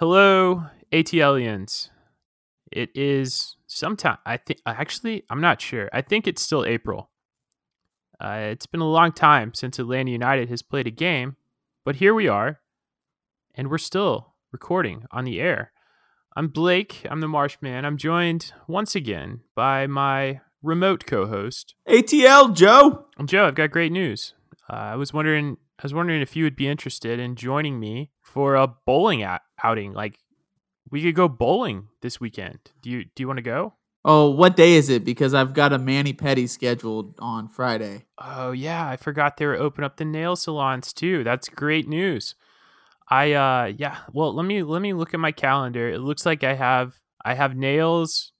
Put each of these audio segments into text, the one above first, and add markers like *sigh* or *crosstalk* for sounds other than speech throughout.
Hello, ATLians. It is sometime. I think actually, I'm not sure. I think it's still April. Uh, it's been a long time since Atlanta United has played a game, but here we are, and we're still recording on the air. I'm Blake. I'm the Marshman. I'm joined once again by my remote co-host ATL Joe. Joe. I've got great news. Uh, I was wondering. I was wondering if you would be interested in joining me for a bowling out- outing. Like, we could go bowling this weekend. Do you Do you want to go? Oh, what day is it? Because I've got a mani petty scheduled on Friday. Oh yeah, I forgot they were open up the nail salons too. That's great news. I uh yeah, well let me let me look at my calendar. It looks like I have I have nails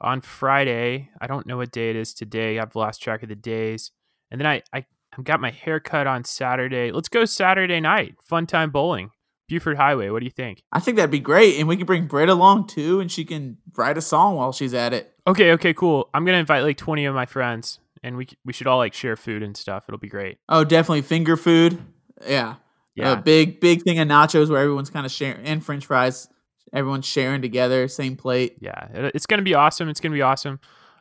on Friday. I don't know what day it is today. I've lost track of the days. And then I I I've got my hair cut on Saturday. Let's go Saturday night. Fun time bowling. Buford Highway. What do you think? I think that'd be great, and we can bring Britt along too, and she can write a song while she's at it. Okay, okay, cool. I'm gonna invite like 20 of my friends, and we we should all like share food and stuff. It'll be great. Oh, definitely finger food. Yeah, Yeah, A big big thing of nachos where everyone's kind of sharing, and French fries. Everyone's sharing together, same plate. yeah. It's gonna be awesome. It's gonna be awesome.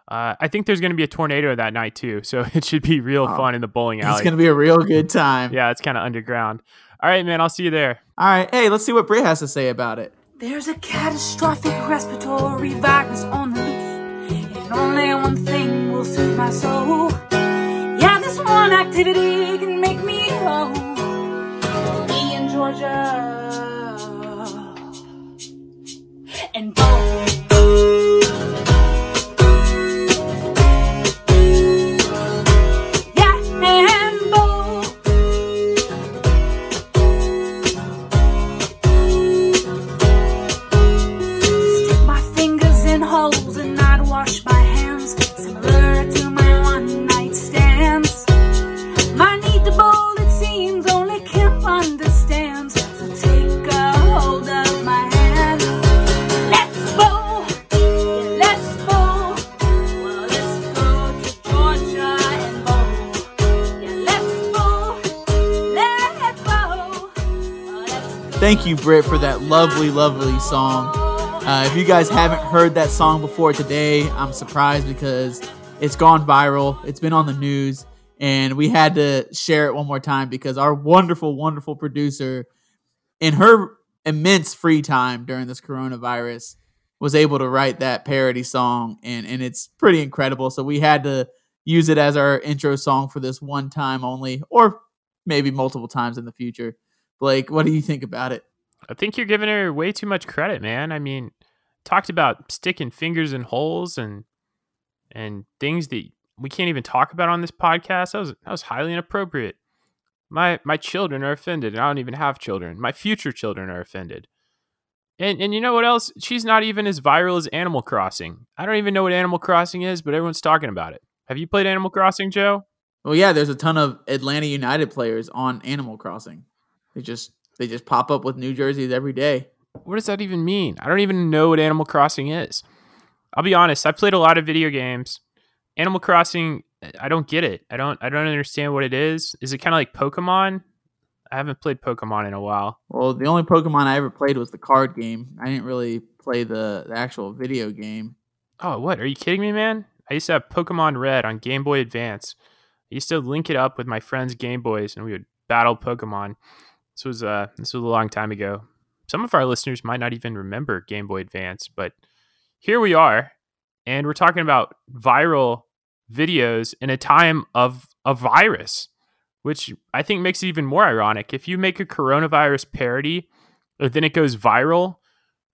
Uh, I think there's gonna be a tornado that night too, so *laughs* it should be real Oh, fun in the bowling alley. It's gonna be a real good time. yeah, it's kind of underground. All right, man. I'll see you there. All right, hey, let's see what Britt has to say about it. There's a catastrophic respiratory virus on the loose, and only one thing will soothe my soul. Yeah, this one activity can make me whole. Me in Georgia and both. Thank you, Britt, for that lovely, lovely song. Uh, if you guys haven't heard that song before today, I'm surprised because it's gone viral. It's been on the news, and we had to share it one more time because our wonderful, wonderful producer, in her immense free time during this coronavirus, was able to write that parody song, and and it's pretty incredible. So we had to use it as our intro song for this one time only, or maybe multiple times in the future. Blake, what do you think about it? I think you're giving her way too much credit, man. I mean, talked about sticking fingers in holes and and things that we can't even talk about on this podcast. That was that was highly inappropriate. My my children are offended, and I don't even have children. My future children are offended. And and you know what else? She's not even as viral as Animal Crossing. I don't even know what Animal Crossing is, but everyone's talking about it. Have you played Animal Crossing, Joe? Well, yeah, there's a ton of Atlanta United players on Animal Crossing. They just they just pop up with new jerseys every day. what does that even mean? I don't even know what Animal Crossing is. I'll be honest, I played a lot of video games. Animal Crossing, I don't get it. I don't I don't understand what it is. Is it kind of like Pokemon? I haven't played Pokemon in a while. Well, the only Pokemon I ever played was the card game. I didn't really play the, the actual video game. Oh, what? Are you kidding me, man? I used to have Pokemon Red on Game Boy Advance. I used to link it up with my friends' Game Boys and we would battle Pokemon. This was uh this was a long time ago. Some of our listeners might not even remember Game Boy Advance, but here we are, and we're talking about viral videos in a time of a virus, which I think makes it even more ironic. If you make a coronavirus parody, and then it goes viral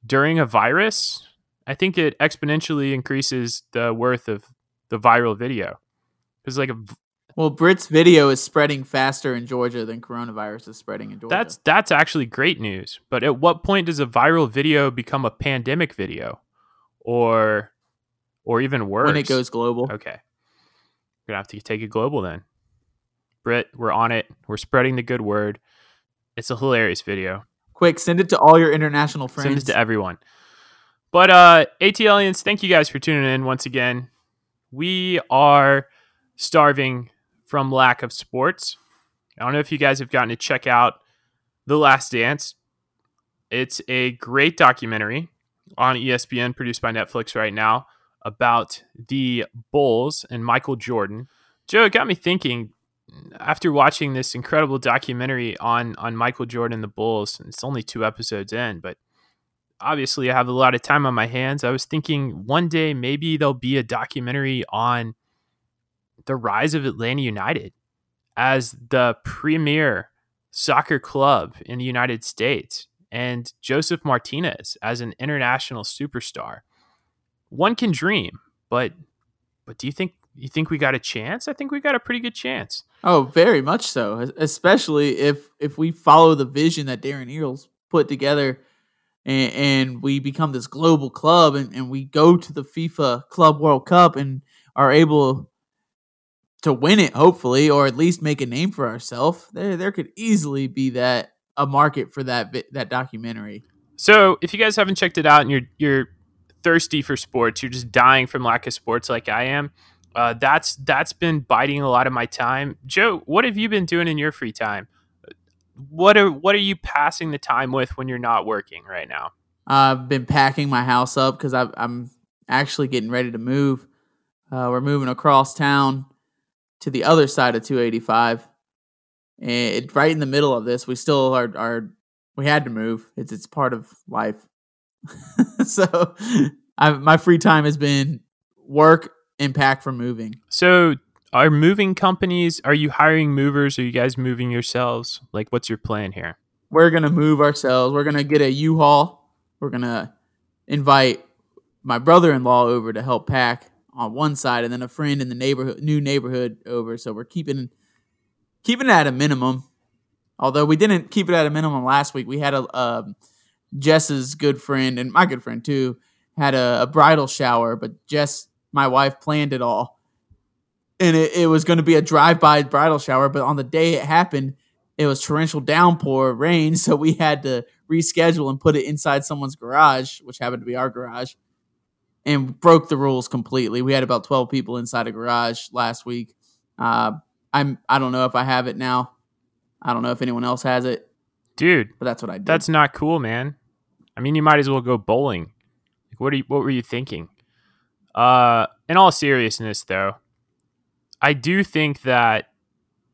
during a virus, I think it exponentially increases the worth of the viral video. Because like a, Well, Britt's video is spreading faster in Georgia than coronavirus is spreading in Georgia. that's that's actually great news. But at what point does a viral video become a pandemic video, or or even worse when it goes global. Okay, we're gonna have to take it global then. Britt, we're on it. We're spreading the good word. It's a hilarious video. Quick, send it to all your international friends. Send it to everyone. But uh ATLians, thank you guys for tuning in once again. We are starving from lack of sports. I don't know if you guys have gotten to check out The Last Dance. It's a great documentary on ESPN produced by Netflix right now about the Bulls and Michael Jordan. Joe, it got me thinking after watching this incredible documentary on on Michael Jordan and the Bulls. And it's only two episodes in, but obviously I have a lot of time on my hands. I was thinking one day maybe there'll be a documentary on the rise of Atlanta United as the premier soccer club in the United States and Josef Martinez as an international superstar. One can dream, but but do you think you think we got a chance? I think we got a pretty good chance. Oh, very much so. Especially if if we follow the vision that Darren Eales put together, and, and we become this global club, and, and we go to the FIFA Club World Cup and are able to win it, hopefully, or at least make a name for ourselves. There, there could easily be that a market for that that documentary. So if you guys haven't checked it out and you're you're thirsty for sports, you're just dying from lack of sports like I am. Uh, that's that's been biting a lot of my time. Joe, what have you been doing in your free time? What are what are you passing the time with when you're not working right now? I've been packing my house up because I'm actually getting ready to move. Uh, we're moving across town to the other side of 285, and it, right in the middle of this, we still are. are we had to move. It's it's part of life. *laughs* so, I, my free time has been work and pack for moving. So are moving companies? Are you hiring movers? Are you guys moving yourselves? Like, what's your plan here? We're gonna move ourselves. We're gonna get a U-Haul. We're gonna invite my brother-in-law over to help pack on one side, and then a friend in the neighborhood, new neighborhood, over. So we're keeping keeping it at a minimum. Although we didn't keep it at a minimum last week, we had a Jess's good friend and my good friend too had a, a bridal shower, but Jess, my wife, planned it all, and it, it was going to be a drive-by bridal shower. But on the day it happened, it was torrential downpour, rain, *laughs* so we had to reschedule and put it inside someone's garage, which happened to be our garage, and broke the rules completely. We had about twelve people inside a garage last week. Uh, I'm I don't know if I have it now. I don't know if anyone else has it, Dude, but that's what I did. that's not cool, man. I mean, you might as well go bowling. Like, what are you, what were you thinking? Uh, in all seriousness, though, I do think that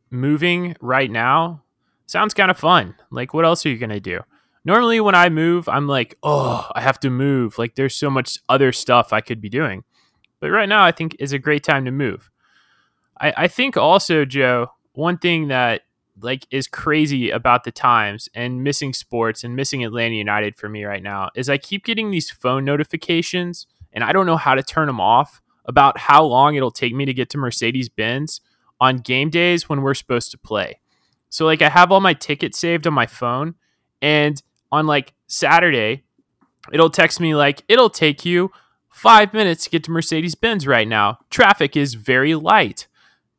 moving right now sounds kind of fun. Like, what else are you gonna do? Normally, when I move, I'm like, oh, I have to move. Like, there's so much other stuff I could be doing. But right now, I think is a great time to move. I, I think also, Joe, one thing that like is crazy about the times and missing sports and missing Atlanta United for me right now is I keep getting these phone notifications and I don't know how to turn them off about how long it'll take me to get to Mercedes Benz on game days when we're supposed to play. So like I have all my tickets saved on my phone and on like Saturday it'll text me like it'll take you 5 minutes to get to Mercedes Benz right now. Traffic is very light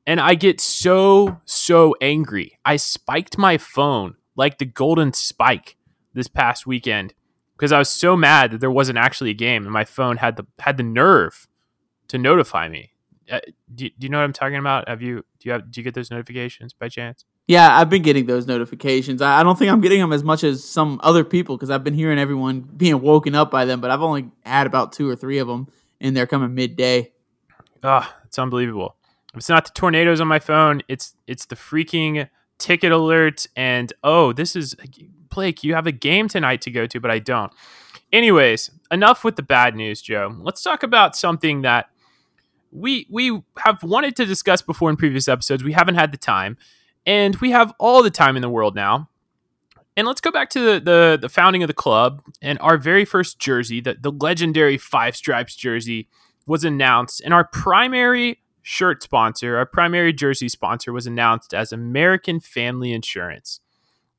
and I get so so angry. I spiked my phone like the golden spike this past weekend because I was so mad that there wasn't actually a game, and my phone had the had the nerve to notify me. Uh, do, do you know what I'm talking about? Have you do you have do you get those notifications by chance? Yeah, I've been getting those notifications. I I don't think I'm getting them as much as some other people because I've been hearing everyone being woken up by them, but I've only had about two or three of them, and they're coming midday. Ah, it's unbelievable. If it's not the tornadoes on my phone, it's it's the freaking ticket alerts and oh, this is Blake, you have a game tonight to go to, but I don't. Anyways, enough with the bad news, Joe. Let's talk about something that we we have wanted to discuss before in previous episodes. We haven't had the time, and we have all the time in the world now. And let's go back to the the, the founding of the club and our very first jersey, the, the legendary five stripes jersey, was announced, and our primary shirt sponsor, our primary jersey sponsor, was announced as American Family Insurance.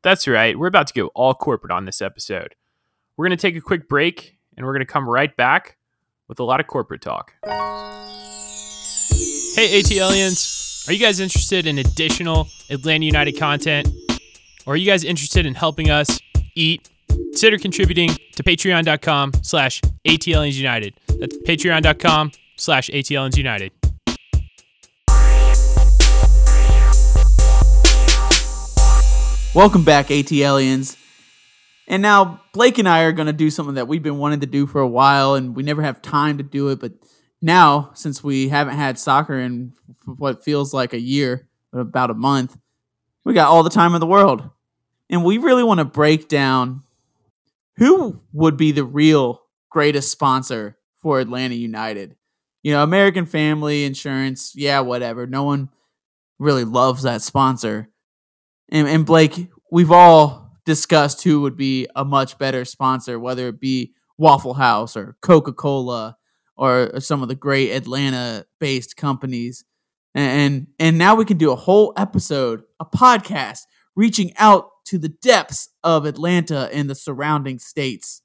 That's right, we're about to go all corporate on this episode. We're going to take a quick break and we're going to come right back with a lot of corporate talk. Hey, ATLians, are you guys interested in additional Atlanta United content? Or are you guys interested in helping us eat? Consider contributing to patreon.com slash ATLionsUnited. That's patreon.com slash ATLionsUnited. Welcome back, ATLians. And now Blake and I are going to do something that we've been wanting to do for a while, and we never have time to do it. But now, since we haven't had soccer in what feels like a year, but about a month, we got all the time in the world. And we really want to break down who would be the real greatest sponsor for Atlanta United. You know, American Family Insurance, yeah, whatever. No one really loves that sponsor. And, and Blake, we've all discussed who would be a much better sponsor, whether it be Waffle House or Coca Cola or, or some of the great Atlanta based companies. And, and now we can do a whole episode, a podcast, reaching out to the depths of Atlanta and the surrounding states.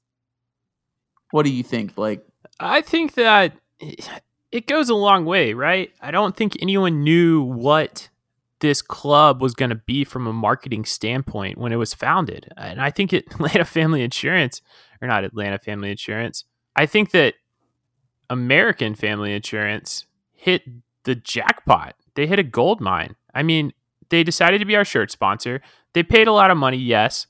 What do you think, Blake? I think that it goes a long way, right? I don't think anyone knew what this club was going to be from a marketing standpoint when it was founded. And I think Atlanta Family Insurance, or not Atlanta Family Insurance, I think that American Family Insurance hit the jackpot. They hit a gold mine. I mean, they decided to be our shirt sponsor. They paid a lot of money, yes,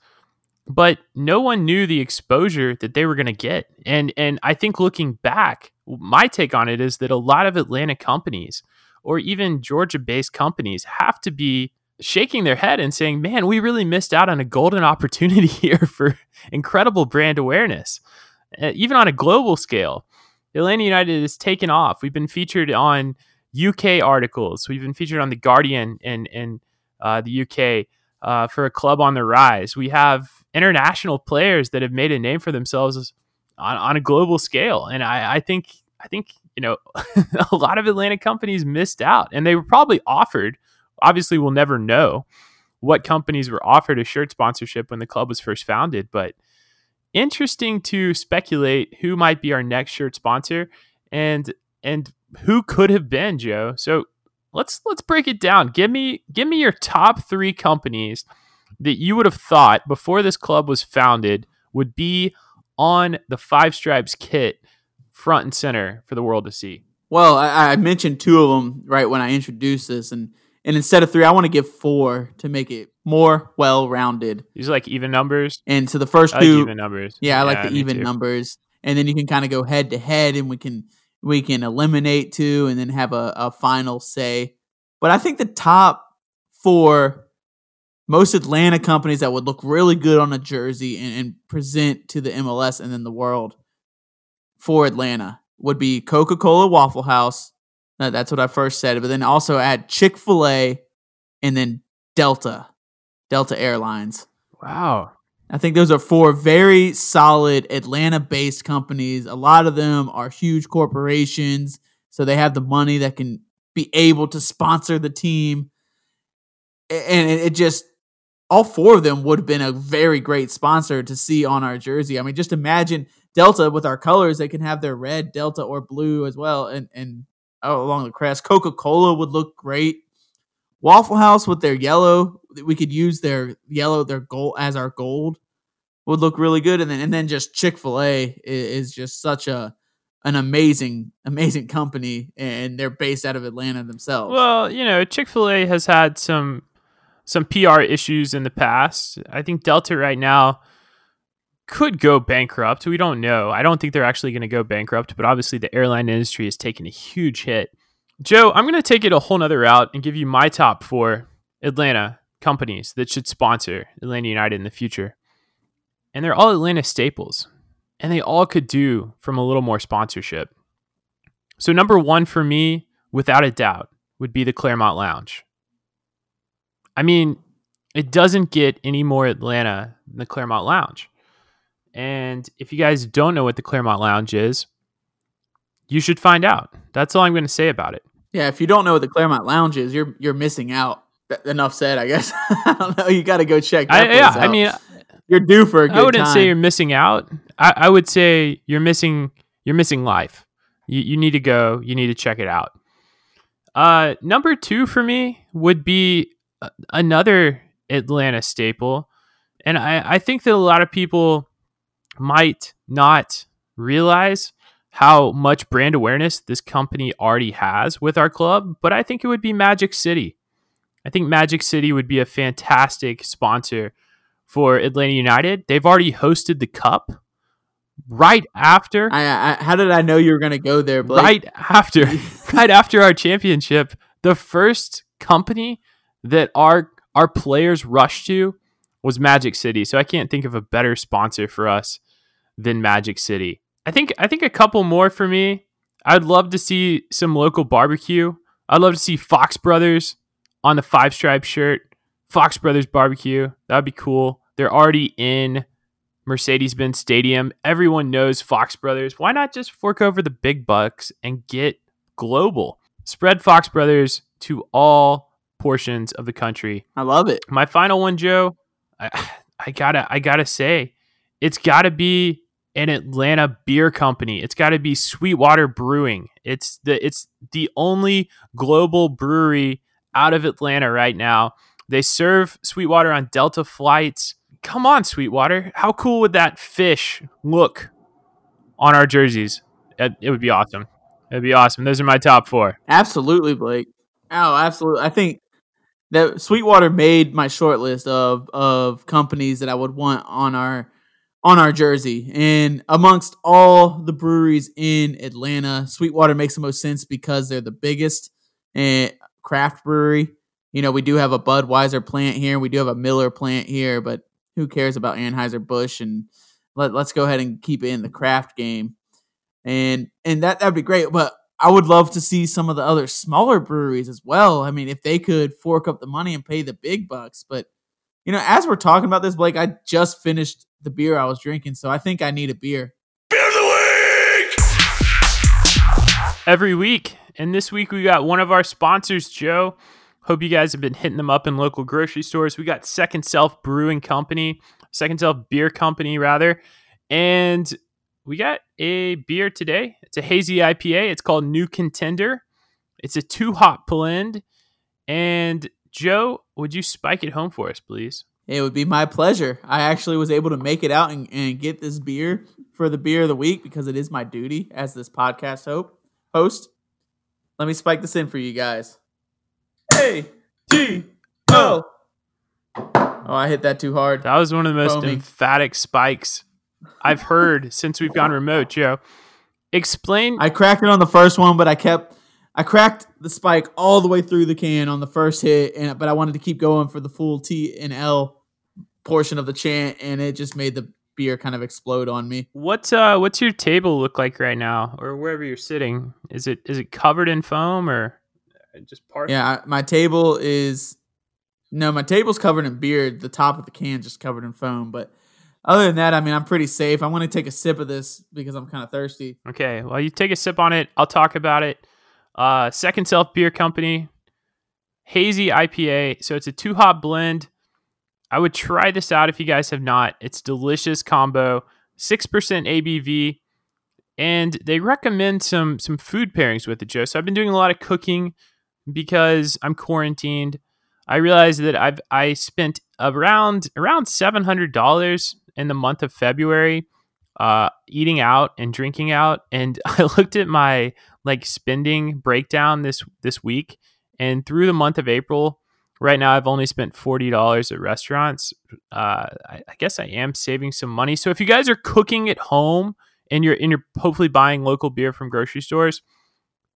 but no one knew the exposure that they were going to get. And and I think looking back, my take on it is that a lot of Atlanta companies or even Georgia-based companies have to be shaking their head and saying, "Man, we really missed out on a golden *laughs* opportunity here for incredible brand awareness, uh, even on a global scale." Atlanta United has taken off. We've been featured on UK articles. We've been featured on the Guardian and and uh, the UK uh, for a club on the rise. We have international players that have made a name for themselves on, on a global scale, and I, I think I think you know *laughs* a lot of Atlanta companies missed out, and they were probably offered. Obviously, we'll never know what companies were offered a shirt sponsorship when the club was first founded, but interesting to speculate who might be our next shirt sponsor and and who could have been Joe. So let's let's break it down. Give me give me your top three companies that you would have thought before this club was founded would be on the Five Stripes kit front and center for the world to see. Well, I, I mentioned two of them right when I introduced this, and and instead of three, I want to give four to make it more well rounded. These are like even numbers. And so the first I two, like even numbers. yeah, I like the even too. numbers, and then you can kind of go head to head, and we can we can eliminate two, and then have a, a final say. But I think the top four most Atlanta companies that would look really good on a jersey and, and present to the MLS and then the world for Atlanta would be Coca Cola Waffle House. Uh, That's what I first said. But then also add Chick fil A and then Delta, Delta Airlines. Wow. I think those are four very solid Atlanta based companies. A lot of them are huge corporations, so they have the money that can be able to sponsor the team. And it just, all four of them would have been a very great sponsor to see on our jersey. I mean, just imagine Delta with our colors, they can have their red, Delta, or blue as well, and, and along the crest. Coca Cola would look great. Waffle House with their yellow, we could use their yellow, their gold as our gold would look really good, and then and then just Chick Fil A is, is just such a an amazing amazing company, and they're based out of Atlanta themselves. Well, you know, Chick Fil A has had some some PR issues in the past. I think Delta right now could go bankrupt. We don't know. I don't think they're actually going to go bankrupt, but obviously the airline industry has taken a huge hit. Joe, I'm going to take it a whole nother route and give you my top four Atlanta companies that should sponsor Atlanta United in the future. And they're all Atlanta staples, and they all could do from a little more sponsorship. So, number one for me, without a doubt, would be the Clermont Lounge. I mean, it doesn't get any more Atlanta than the Clermont Lounge. And if you guys don't know what the Clermont Lounge is, you should find out. That's all I'm going to say about it. yeah, if you don't know what the Clermont Lounge is, you're you're missing out. Enough said, I guess. *laughs* I don't know. You got to go check. I, yeah, out. I mean, you're due for a good I wouldn't time. say you're missing out. I, I would say you're missing you're missing life. You, you need to go. You need to check it out. Uh, number two for me would be uh, another Atlanta staple, and I, I think that a lot of people might not realize how much brand awareness this company already has with our club, but I think it would be Magic City. I think Magic City would be a fantastic sponsor for Atlanta United. They've already hosted the cup right after I, I how did I know you were gonna go there, Blake? right after *laughs* right after our championship the first company that our our players rushed to was magic city so i can't think of a better sponsor for us than magic city i think i think a couple more for me i'd love to see some local barbecue i'd love to see fox brothers on the five stripe shirt fox brothers barbecue that'd be cool they're already in Mercedes Benz Stadium. Everyone knows Fox Brothers. Why not just fork over the big bucks and get global? Spread Fox Brothers to all portions of the country. I love it. My final one, Joe, I, *sighs* I gotta I gotta say, it's gotta be an Atlanta beer company. It's gotta be Sweetwater Brewing. It's the it's the only global brewery out of Atlanta right now. They serve Sweetwater on Delta flights come on, Sweetwater. How cool would that fish look on our jerseys? It, it would be awesome. It'd be awesome. Those are my top four. Absolutely, Blake. Oh, absolutely. I think that Sweetwater made my short list of of companies that I would want on our on our jersey. And amongst all the breweries in Atlanta, Sweetwater makes the most sense because they're the biggest and craft brewery. You know, we do have a Budweiser plant here, we do have a Miller plant here, but who cares about Anheuser Busch and let, let's go ahead and keep it in the craft game. And and that that'd be great. But I would love to see some of the other smaller breweries as well. I mean, if they could fork up the money and pay the big bucks. But you know, as we're talking about this, Blake, I just finished the beer I was drinking, so I think I need a beer. Beer of the week! Every week. And this week we got one of our sponsors, Joe. Hope you guys have been hitting them up in local grocery stores. We got Second Self Brewing Company, Second Self Beer Company, rather. And we got a beer today. It's a hazy IPA. It's called New Contender. It's a two hop blend. And Joe, would you spike it home for us, please? It would be my pleasure. I actually was able to make it out and, and get this beer for the beer of the week because it is my duty as this podcast hope, host. Let me spike this in for you guys. A T O. Oh, I hit that too hard. That was one of the most Foaming. emphatic spikes I've heard since we've gone remote, Joe. Explain. I cracked it on the first one, but I kept I cracked the spike all the way through the can on the first hit, and but I wanted to keep going for the full T and L portion of the chant, and it just made the beer kind of explode on me. What's uh what's your table look like right now, or wherever you're sitting? Is it is it covered in foam or just part? Yeah, my table is no, my table's covered in beer. The top of the can just covered in foam, but other than that, I mean, I'm pretty safe. I'm going to take a sip of this because I'm kind of thirsty. Okay. Well, you take a sip on it. I'll talk about it. Uh, Second Self Beer Company, hazy IPA. So it's a two hop blend. I would try this out if you guys have not. It's delicious combo, six percent ABV, and they recommend some some food pairings with it, Joe. So I've been doing a lot of cooking because I'm quarantined. I realized that I've I spent around around seven hundred dollars in the month of February uh, eating out and drinking out, and *laughs* I looked at my like spending breakdown this this week, and through the month of April, right now I've only spent forty dollars at restaurants. Uh, I, I guess I am saving some money. So if you guys are cooking at home and you're and you're hopefully buying local beer from grocery stores,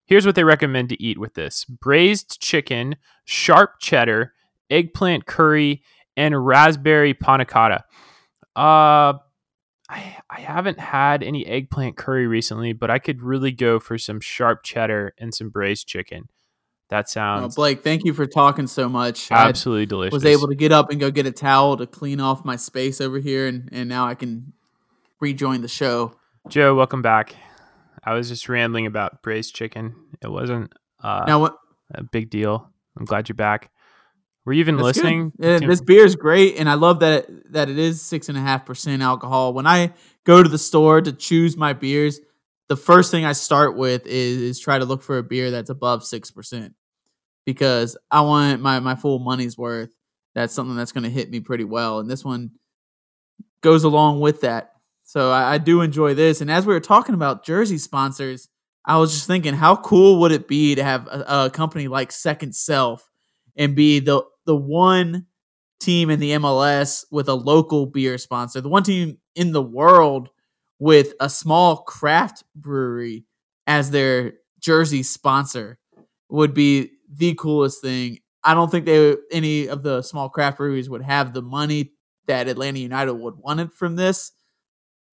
here's what they recommend to eat with this: braised chicken, sharp cheddar, eggplant curry, and raspberry panna cotta. Uh, I, I haven't had any eggplant curry recently, but I could really go for some sharp cheddar and some braised chicken. That sounds Blake, thank you for talking so much. I absolutely delicious. was able to get up and go get a towel to clean off my space over here, and, and now I can rejoin the show. Joe, welcome back. I was just rambling about braised chicken. It wasn't uh, now, what? a big deal. I'm glad you're back. Were you even That's listening? To- this beer is great, and I love that it, that it is six and a half percent alcohol. When I go to the store to choose my beers, the first thing I start with is, is try to look for a beer that's above six percent because I want my my full money's worth. That's something that's going to hit me pretty well, and this one goes along with that. So I, I do enjoy this. And as we were talking about jersey sponsors, I was just thinking, how cool would it be to have a, a company like Second Self and be the the one team in the MLS with a local beer sponsor, the one team in the world with a small craft brewery as their jersey sponsor would be the coolest thing. I don't think they any of the small craft breweries would have the money that Atlanta United would want it from this.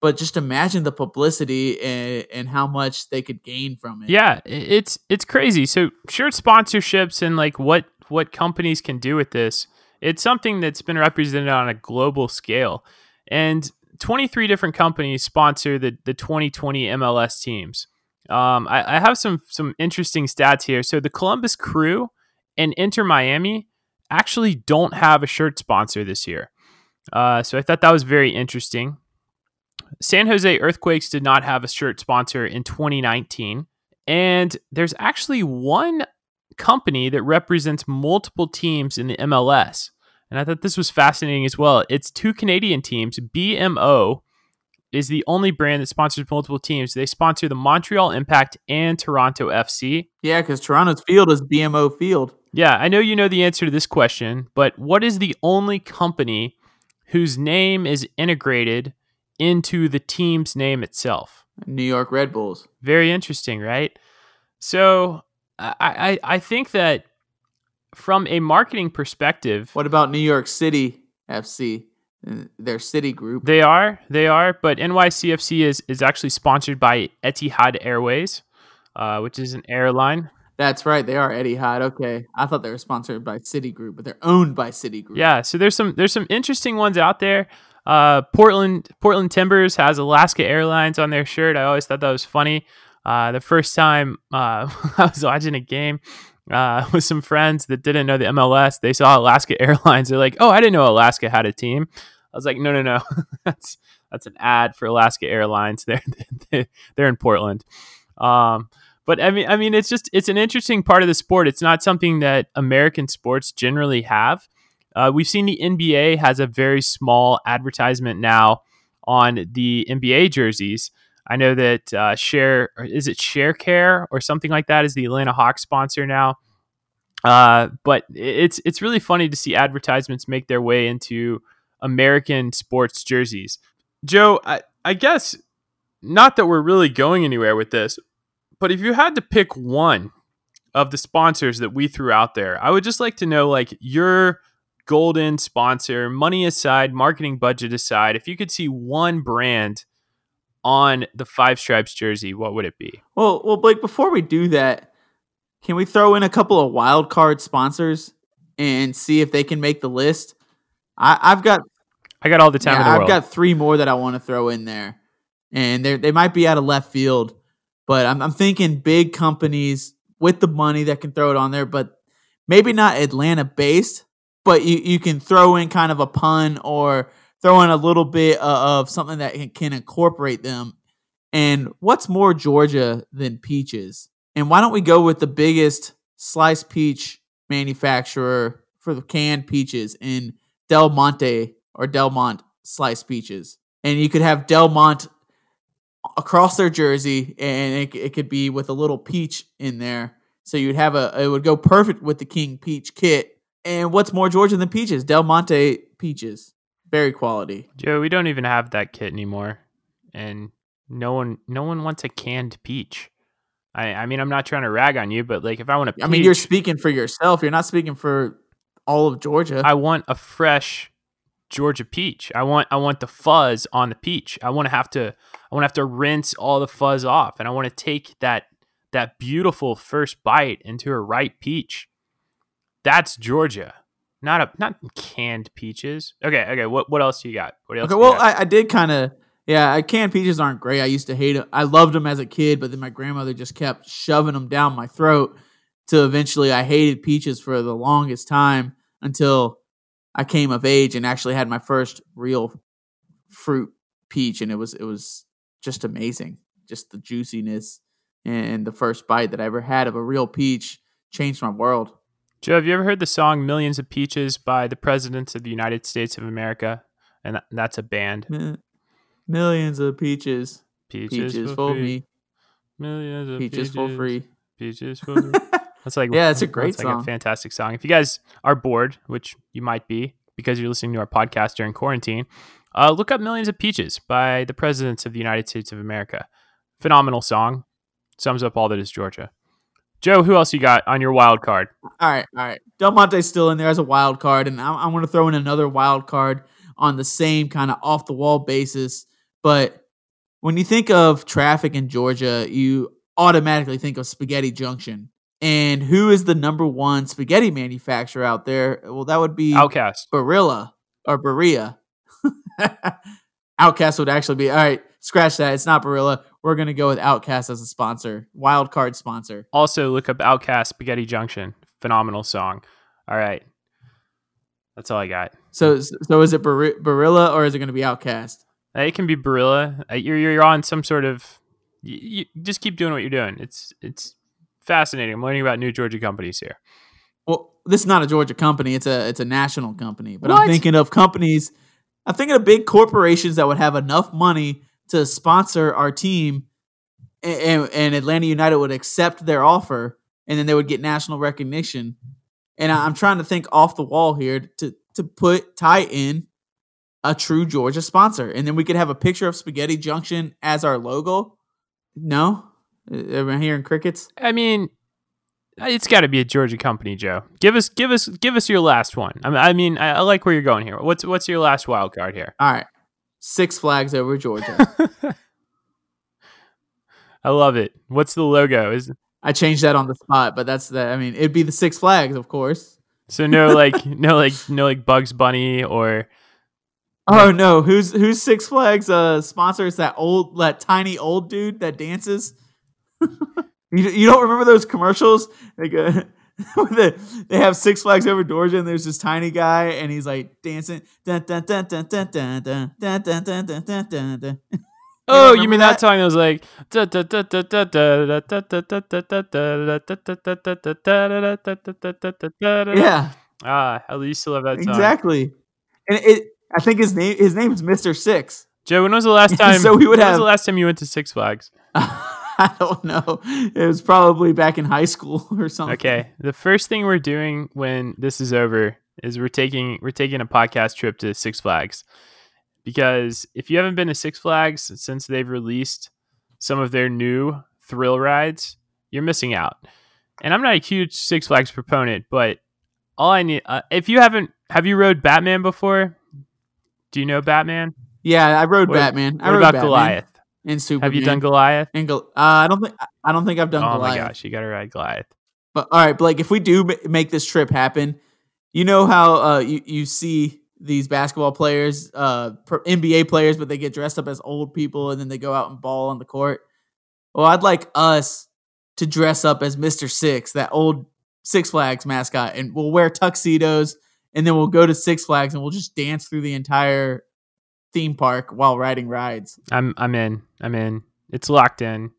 But just imagine the publicity and, and how much they could gain from it. Yeah, it's it's crazy. So shirt sponsorships and like what what companies can do with this. It's something that's been represented on a global scale. And 23 different companies sponsor the the 2020 MLS teams. Um, I, I have some some interesting stats here. So the Columbus Crew and Inter Miami actually don't have a shirt sponsor this year. Uh, so I thought that was very interesting. San Jose Earthquakes did not have a shirt sponsor in 2019. And there's actually one company that represents multiple teams in the MLS. And I thought this was fascinating as well. It's two Canadian teams. BMO is the only brand that sponsors multiple teams. They sponsor the Montreal Impact and Toronto FC. Yeah, because Toronto's field is BMO Field. Yeah, I know you know the answer to this question, but what is the only company whose name is integrated into the team's name itself? New York Red Bulls. Very interesting, right? So I, I, I think that from a marketing perspective, What about New York City FC? Their city group. they are, they are, but NYCFC is, is actually sponsored by Etihad Airways, uh, which is an airline. That's right. They are Etihad. Okay, I thought they were sponsored by Citigroup, but they're owned by Citigroup. Yeah, so there's some there's some interesting ones out there. Uh, Portland Portland Timbers has Alaska Airlines on their shirt. I always thought that was funny. Uh, the first time uh, *laughs* I was watching a game uh, *laughs* with some friends that didn't know the MLS, they saw Alaska *laughs* Airlines. They're like, "Oh, I didn't know Alaska had a team." I was like, "No, no, no, that's that's an ad for Alaska Airlines. They're they're in Portland." Um, but I mean, I mean, it's just it's an interesting part of the sport. It's not something that American sports generally have. Uh, we've seen the NBA has a very small advertisement now on the NBA jerseys. I know that uh, Share is it Sharecare or something like that is the Atlanta Hawks sponsor now. Uh, but it's it's really funny to see advertisements make their way into American sports jerseys. Joe, I, I guess not that we're really going anywhere with this, but if you had to pick one of the sponsors that we threw out there, I would just like to know like your golden sponsor, money aside, marketing budget aside, if you could see one brand on the Five Stripes jersey, what would it be? Well, well, Blake. Before we do that, can we throw in a couple of wild card sponsors and see if they can make the list? I, I've got I got all the time yeah, the I've world. got three more that I want to throw in there, and they they might be out of left field, but I'm I'm thinking big companies with the money that can throw it on there, but maybe not Atlanta based, but you you can throw in kind of a pun or throw in a little bit of, something that can, incorporate them. And what's more Georgia than peaches? And why don't we go with the biggest sliced peach manufacturer for the canned peaches in Del Monte or Delmont sliced peaches? And you could have Delmont across their jersey, and it, it could be with a little peach in there. So you'd have a, it would go perfect with the King Peach kit. And what's more Georgia than peaches? Del Monte peaches, very quality. Joe, we don't even have that kit anymore, and no one no one wants a canned peach. I I mean, I'm not trying to rag on you, but like if I want a peach, I mean, you're speaking for yourself. You're not speaking for all of Georgia. I want a fresh Georgia peach. I want I want the fuzz on the peach. I want to have to I want to have to rinse all the fuzz off, and I want to take that that beautiful first bite into a ripe peach. That's Georgia, not a not canned peaches. Okay, okay. What what else you got? What else? Okay, well. I, I did kind of, yeah. I canned peaches aren't great. I used to hate them. I loved them as a kid, but then my grandmother just kept shoving them down my throat. Till eventually, I hated peaches for the longest time until I came of age and actually had my first real fruit peach, and it was it was just amazing. Just the juiciness and the first bite that I ever had of a real peach changed my world. Joe, have you ever heard the song "Millions of Peaches" by the Presidents of the United States of America? And that's a band. Mi- Millions of peaches, Peaches, peaches for for free. me, Millions of peaches for free. Peaches for *laughs* me. That's like Yeah, it's a great that's like a fantastic song. If you guys are bored, which you might be, because you're listening to our podcast during quarantine, uh, look up Millions of Peaches by the Presidents of the United States of America. Phenomenal song. Sums up all that is Georgia. Joe, who else you got on your wild card? All right, all right. Del Monte's still in there as a wild card, and I'm, I'm going to throw in another wild card on the same kind of off the wall basis. But when you think of traffic in Georgia, you automatically think of Spaghetti Junction. And who is the number one spaghetti manufacturer out there? Well, that would be OutKast. Barilla or Berea. *laughs* OutKast would actually be all right. Scratch that. It's not Barilla. We're gonna go with OutKast as a sponsor, wild card sponsor. Also, look up OutKast Spaghetti Junction. Phenomenal song. All right. That's all I got. So, so is it Bar- Barilla or is it gonna be OutKast? Uh, It can be Barilla. Uh, You're, you're on some sort of. You, you just keep doing what you're doing. It's it's fascinating. I'm learning about new Georgia companies here. Well, this is not a Georgia company. It's a it's a national company. But What? I'm thinking of companies. I'm thinking of big corporations that would have enough money to sponsor our team, and, and, Atlanta United would accept their offer, and then they would get national recognition. And I'm trying to think off the wall here to to put tie in a true Georgia sponsor, and then we could have a picture of Spaghetti Junction as our logo. No, uh, am I hearing crickets? I mean, it's got to be a Georgia company, Joe. Give us give us give us your last one. I mean, I, mean, I, I like where you're going here. What's what's your last wild card here? All right, Six Flags over Georgia. *laughs* I love it. What's the logo? Is I changed that on the spot, but that's the. I mean, it'd be the Six Flags, of course. so no *laughs* like no like no like Bugs Bunny or Oh no, who's who's Six Flags uh sponsor? It's that old, that tiny old dude that dances. *laughs* you you don't remember those commercials? Like uh, they have Six Flags over Georgia, and there's this tiny guy, and he's like dancing. Oh, you mean that time it was like Yeah. Ah, I used to love that. Exactly. And it I think his name his name's Mr. Six. Joe, when was the last time so we would have... the last time you went to Six Flags? *laughs* I don't know. It was probably back in high school *laughs* or something. Okay, the first thing we're doing when this is over is we're taking we're taking a podcast trip to Six Flags because if you haven't been to Six Flags since they've released some of their new thrill rides, you're missing out. And I'm not a huge Six Flags proponent, but all I need uh, if you haven't have you rode Batman before? Do you know Batman? Yeah, I rode What- Batman. I What rode about Batman Goliath? And Superman. Have you done Goliath? And Gol- uh, I don't think I don't think I've done Oh Goliath. my gosh, you got to ride Goliath. But all right, Blake, if we do make this trip happen, you know how uh, you you see these basketball players, uh, NBA players, but they get dressed up as old people and then they go out and ball on the court. Well, I'd like us to dress up as Mister Six, that old Six Flags mascot, and we'll wear tuxedos, and then we'll go to Six Flags and we'll just dance through the entire theme park while riding rides. I'm I'm in. I'm in. It's locked in.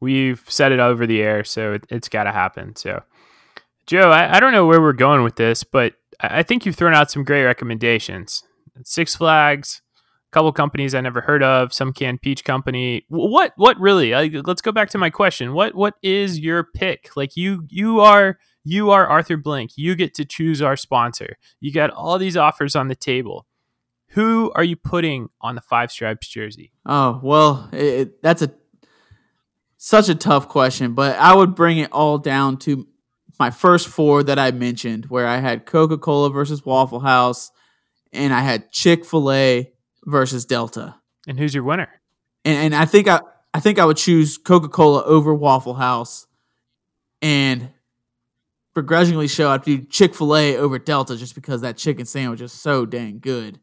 We've set it over the air, so it, it's got to happen. So, Joe, I, I don't know where we're going with this, but I, think you've thrown out some great recommendations. Six Flags, a couple companies I never heard of, some canned peach company. What what really? Let's go back to my question. What what is your pick? Like you you are you are Arthur Blank. You get to choose our sponsor. You got all these offers on the table. Who are you putting on the Five Stripes jersey? Oh well, it, it- that's a such a tough question, but I would bring it all down to my first four that I mentioned, where I had Coca Cola versus Waffle House, and I had Chick Fil A versus Delta, And who's your winner? and and I think I I think I would choose Coca Cola over Waffle House, and begrudgingly show I'd do Chick Fil A over Delta just because that chicken sandwich is so dang good.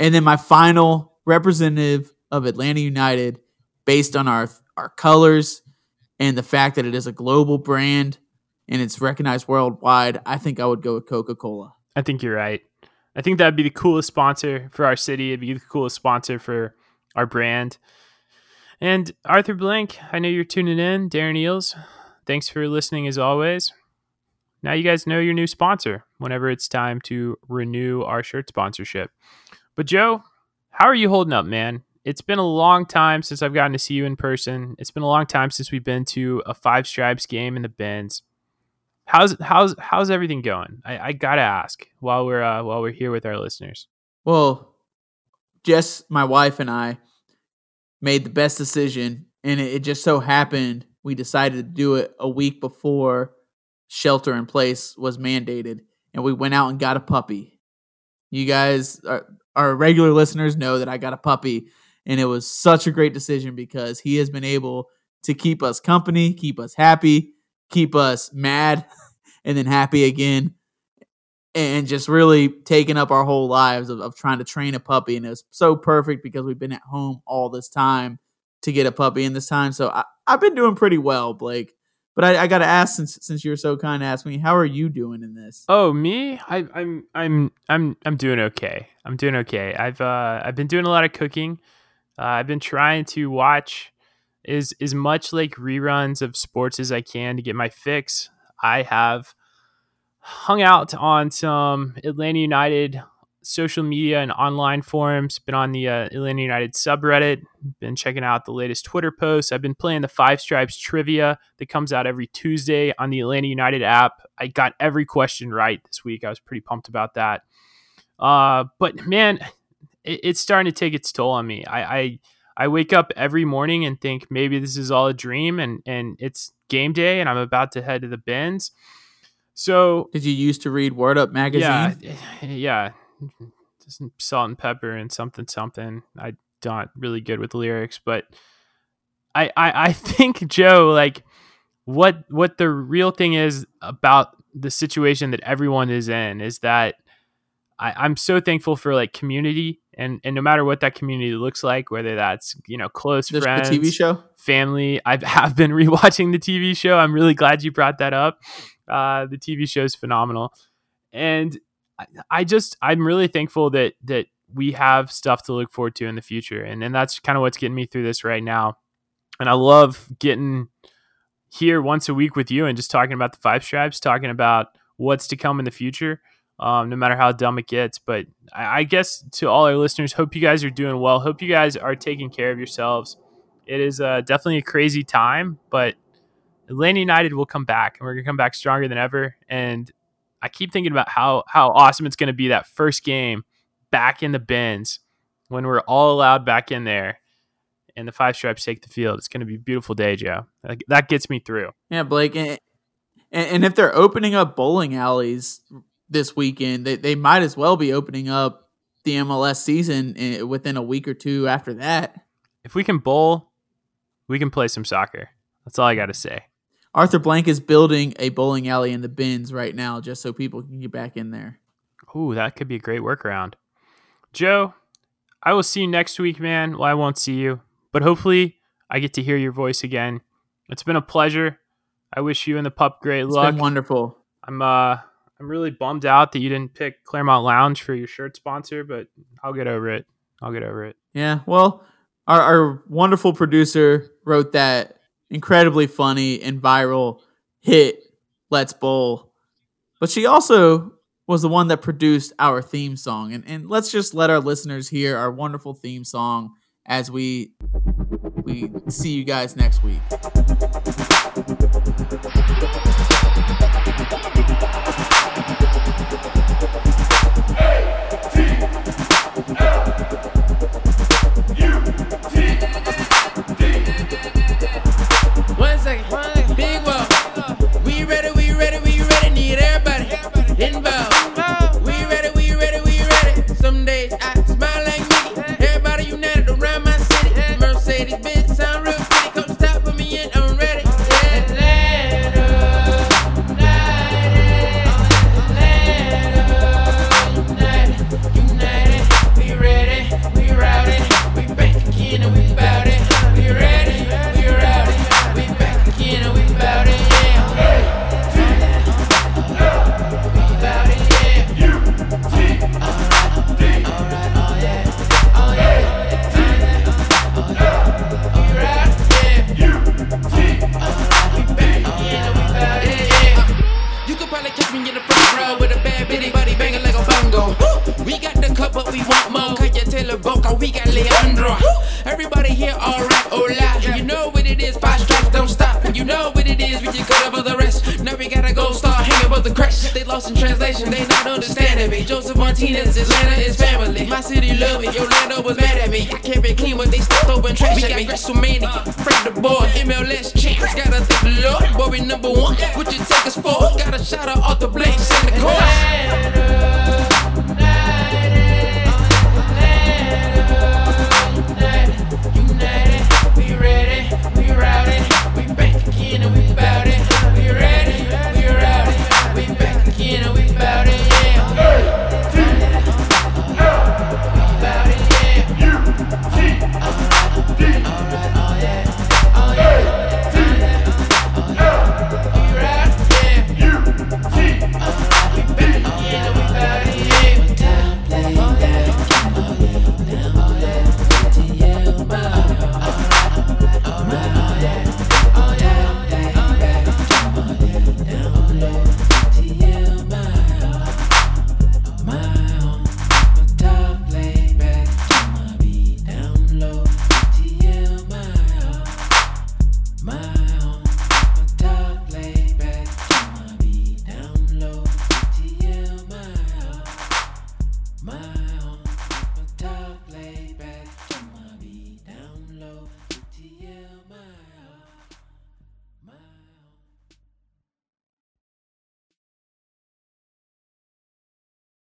And then my final representative of Atlanta United, based on our our colors and the fact that it is a global brand and it's recognized worldwide, I think I would go with Coca Cola. I think you're right. I think that'd be the coolest sponsor for our city. It'd be the coolest sponsor for our brand. And Arthur Blank, I know you're tuning in. Darren Eales, thanks for listening as always. Now you guys know your new sponsor whenever it's time to renew our shirt sponsorship. But Joe, how are you holding up, man? It's been a long time since I've gotten to see you in person. It's been a long time since we've been to a Five Stripes game in the bins. how's how's how's everything going? I, I gotta ask while we're uh, while we're here with our listeners. Well, Jess, my wife, and I made the best decision, and it, it just so happened we decided to do it a week before shelter in place was mandated, and we went out and got a puppy. You guys, are, our regular listeners, know that I got a puppy, and it was such a great decision because he has been able to keep us company, keep us happy, keep us mad, *laughs* and then happy again and just really taking up our whole lives of, of trying to train a puppy. And it was so perfect because we've been at home all this time to get a puppy in this time. So I, I've been doing pretty well, Blake. But I, I got to ask, since since you're so kind, to ask me, how are you doing in this? Oh, me? I, I'm I'm I'm I'm doing okay. I'm doing okay. I've uh I've been doing a lot of cooking. Uh, I've been trying to watch as as much like reruns of sports as I can to get my fix. I have hung out on some Atlanta United social media and online forums. Been on the uh, Atlanta United subreddit. Been checking out the latest Twitter posts. I've been playing the Five Stripes trivia that comes out every Tuesday on the Atlanta United app. I got every question right this week. I was pretty pumped about that. Uh, but man, it, it's starting to take its toll on me. I, I I wake up every morning and think maybe this is all a dream, and and it's game day, and I'm about to head to the Benz. So Did you used to read Word Up magazine? yeah, yeah, just Salt-N-Pepa and something something. I'm not really good with lyrics, but I, I I *laughs* think Joe like what what the real thing is about the situation that everyone is in is that I, I'm so thankful for like community and and no matter what that community looks like, whether that's you know close Just friends, the TV show? family. I *laughs* have been rewatching the TV show. I'm really glad you brought that up. Uh, the TV show is phenomenal, and I, just I'm really thankful that that we have stuff to look forward to in the future, and and that's kind of what's getting me through this right now. And I love getting here once a week with you and just talking about the five stripes, talking about what's to come in the future. Um, no matter how dumb it gets, but I, I guess to all our listeners, hope you guys are doing well. Hope you guys are taking care of yourselves it is uh, definitely a crazy time, but Atlanta United will come back, and we're gonna come back stronger than ever. And I keep thinking about how how awesome it's gonna be that first game back in the Benz when we're all allowed back in there, and the five stripes take the field. It's gonna be a beautiful day, Joe. That, that gets me through. Yeah, Blake. And, and if they're opening up bowling alleys this weekend, they, they might as well be opening up the MLS season eh, within a week or two after that. If we can bowl, we can play some soccer. That's all I got to say. Arthur Blank is building a bowling alley in the Benz right now just so people can get back in there. Ooh, that could be a great workaround. Joe, I will see you next week, man. Well, I won't see you, but hopefully I get to hear your voice again. It's been a pleasure. I wish you and the pup great It's luck. been wonderful. I'm uh I'm really bummed out that you didn't pick Clermont Lounge for your shirt sponsor, but I'll get over it. I'll get over it. Yeah, well, our, our wonderful producer wrote that incredibly funny and viral hit, Let's Bowl. But she also was the one that produced our theme song. And, and let's just let our listeners hear our wonderful theme song as we we see you guys next week.